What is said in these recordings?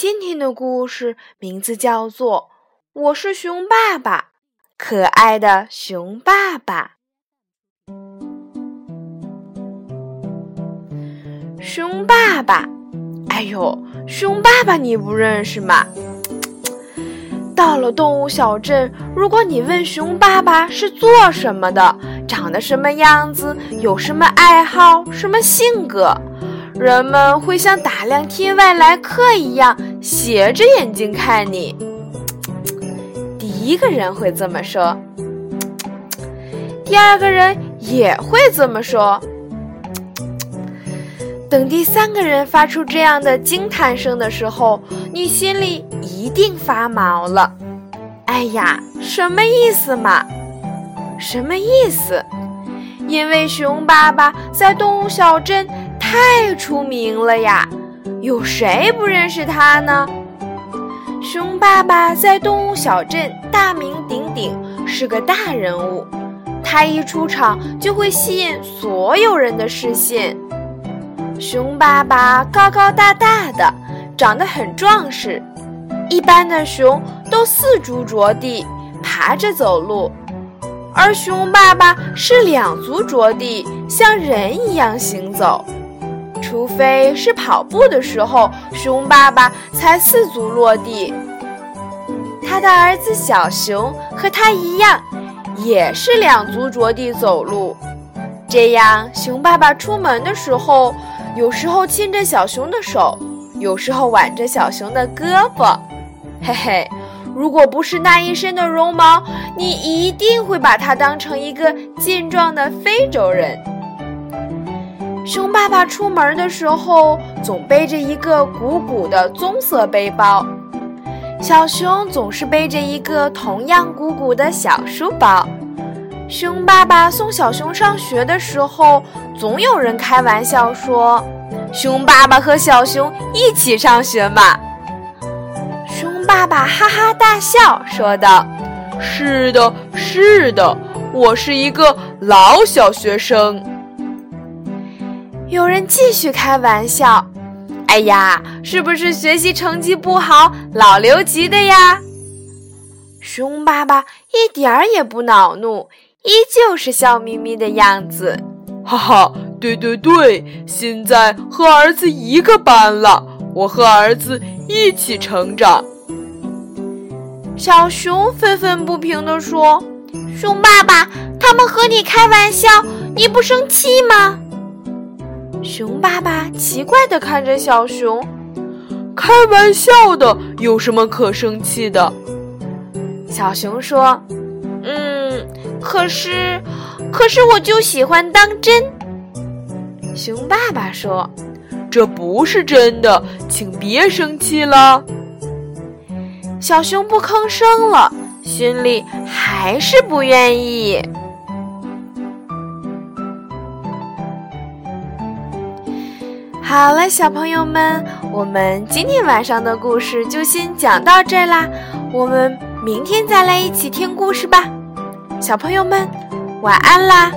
今天的故事名字叫做《我是熊爸爸》，可爱的熊爸爸。熊爸爸，哎呦，熊爸爸你不认识吗？到了动物小镇，如果你问熊爸爸是做什么的，长得什么样子，有什么爱好，什么性格，人们会像打量天外来客一样斜着眼睛看你。第一个人会这么说，第二个人也会这么说。等第三个人发出这样的惊叹声的时候，你心里一定发毛了。哎呀，什么意思嘛？什么意思？因为熊爸爸在动物小镇太出名了呀，有谁不认识他呢？熊爸爸在动物小镇大名鼎鼎，是个大人物。他一出场就会吸引所有人的视线。熊爸爸高高大大的，长得很壮实。一般的熊都四足着地，爬着走路，而熊爸爸是两足着地，像人一样行走。除非是跑步的时候，熊爸爸才四足落地。他的儿子小熊和他一样，也是两足着地走路。这样，熊爸爸出门的时候。有时候牵着小熊的手，有时候挽着小熊的胳膊，嘿嘿，如果不是那一身的绒毛，你一定会把它当成一个健壮的非洲人。熊爸爸出门的时候总背着一个鼓鼓的棕色背包，小熊总是背着一个同样鼓鼓的小书包。熊爸爸送小熊上学的时候，总有人开玩笑说：“熊爸爸和小熊一起上学嘛。”熊爸爸哈哈大笑说道：“是的，是的，我是一个老小学生。”有人继续开玩笑：“哎呀，是不是学习成绩不好，老留级的呀？”熊爸爸一点儿也不恼怒。依旧是笑眯眯的样子，哈哈，对对对，现在和儿子一个班了，我和儿子一起成长。小熊愤愤不平地说：“熊爸爸，他们和你开玩笑，你不生气吗？”熊爸爸奇怪地看着小熊：“开玩笑的，有什么可生气的？”小熊说：“嗯。”可是，可是我就喜欢当真。熊爸爸说：“这不是真的，请别生气了。”小熊不吭声了，心里还是不愿意。好了，小朋友们，我们今天晚上的故事就先讲到这啦，我们明天再来一起听故事吧。小朋友们，晚安啦！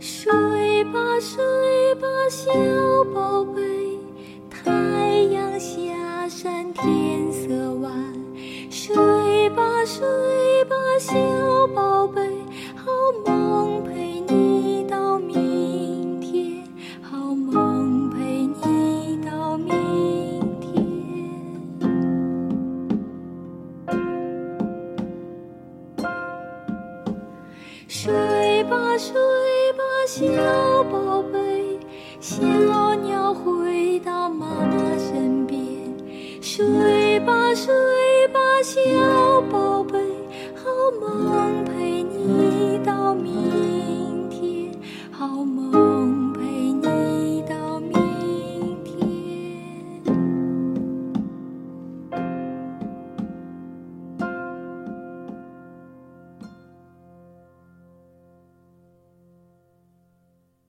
睡吧睡吧小宝贝太阳下山天色晚。睡吧睡吧小宝贝好梦陪小宝贝小鸟回到妈妈身边睡吧睡吧小